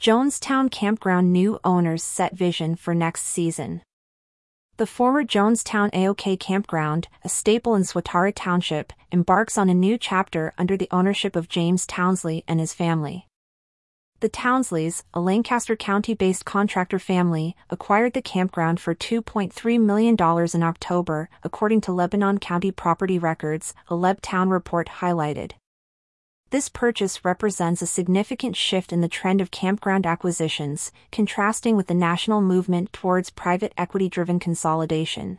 Jonestown Campground new owners set vision for next season. The former Jonestown AOK Campground, a staple in Swatara Township, embarks on a new chapter under the ownership of James Townsley and his family. The Townsleys, a Lancaster County-based contractor family, acquired the campground for $2.3 million in October, according to Lebanon County Property Records, a Lebtown report highlighted. This purchase represents a significant shift in the trend of campground acquisitions, contrasting with the national movement towards private equity-driven consolidation.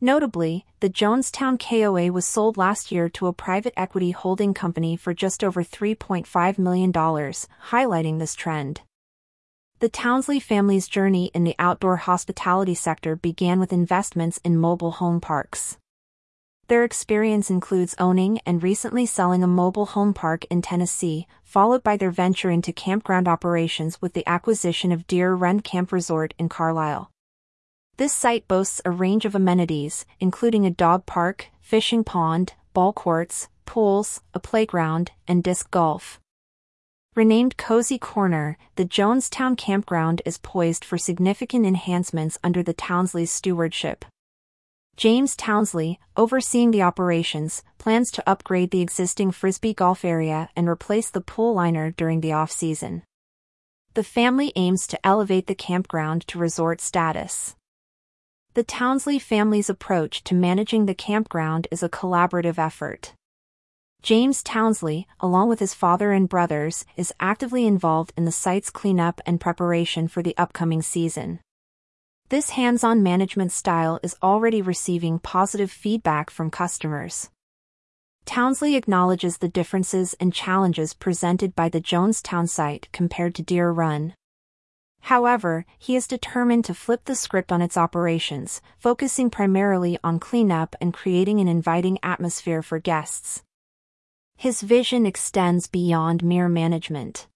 Notably, the Jonestown KOA was sold last year to a private equity holding company for just over $3.5 million, highlighting this trend. The Townsley family's journey in the outdoor hospitality sector began with investments in mobile home parks. Their experience includes owning and recently selling a mobile home park in Tennessee, followed by their venture into campground operations with the acquisition of Deer Run Camp Resort in Carlisle. This site boasts a range of amenities, including a dog park, fishing pond, ball courts, pools, a playground, and disc golf. Renamed Cozy Corner, the Jonestown campground is poised for significant enhancements under the Townsley's stewardship. James Townsley, overseeing the operations, plans to upgrade the existing frisbee golf area and replace the pool liner during the off-season. The family aims to elevate the campground to resort status. The Townsley family's approach to managing the campground is a collaborative effort. James Townsley, along with his father and brothers, is actively involved in the site's cleanup and preparation for the upcoming season. This hands-on management style is already receiving positive feedback from customers. Townsley acknowledges the differences and challenges presented by the Jonestown site compared to Deer Run. However, he is determined to flip the script on its operations, focusing primarily on cleanup and creating an inviting atmosphere for guests. His vision extends beyond mere management.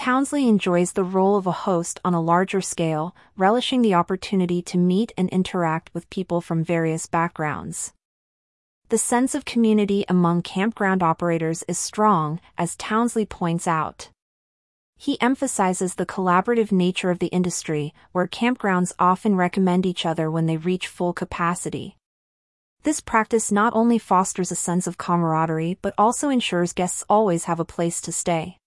Townsley enjoys the role of a host on a larger scale, relishing the opportunity to meet and interact with people from various backgrounds. The sense of community among campground operators is strong, as Townsley points out. He emphasizes the collaborative nature of the industry, where campgrounds often recommend each other when they reach full capacity. This practice not only fosters a sense of camaraderie but also ensures guests always have a place to stay.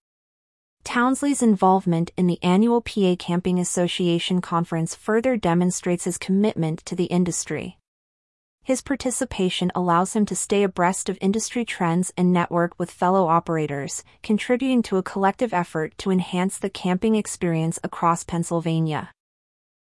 Townsley's involvement in the annual PA Camping Association conference further demonstrates his commitment to the industry. His participation allows him to stay abreast of industry trends and network with fellow operators, contributing to a collective effort to enhance the camping experience across Pennsylvania.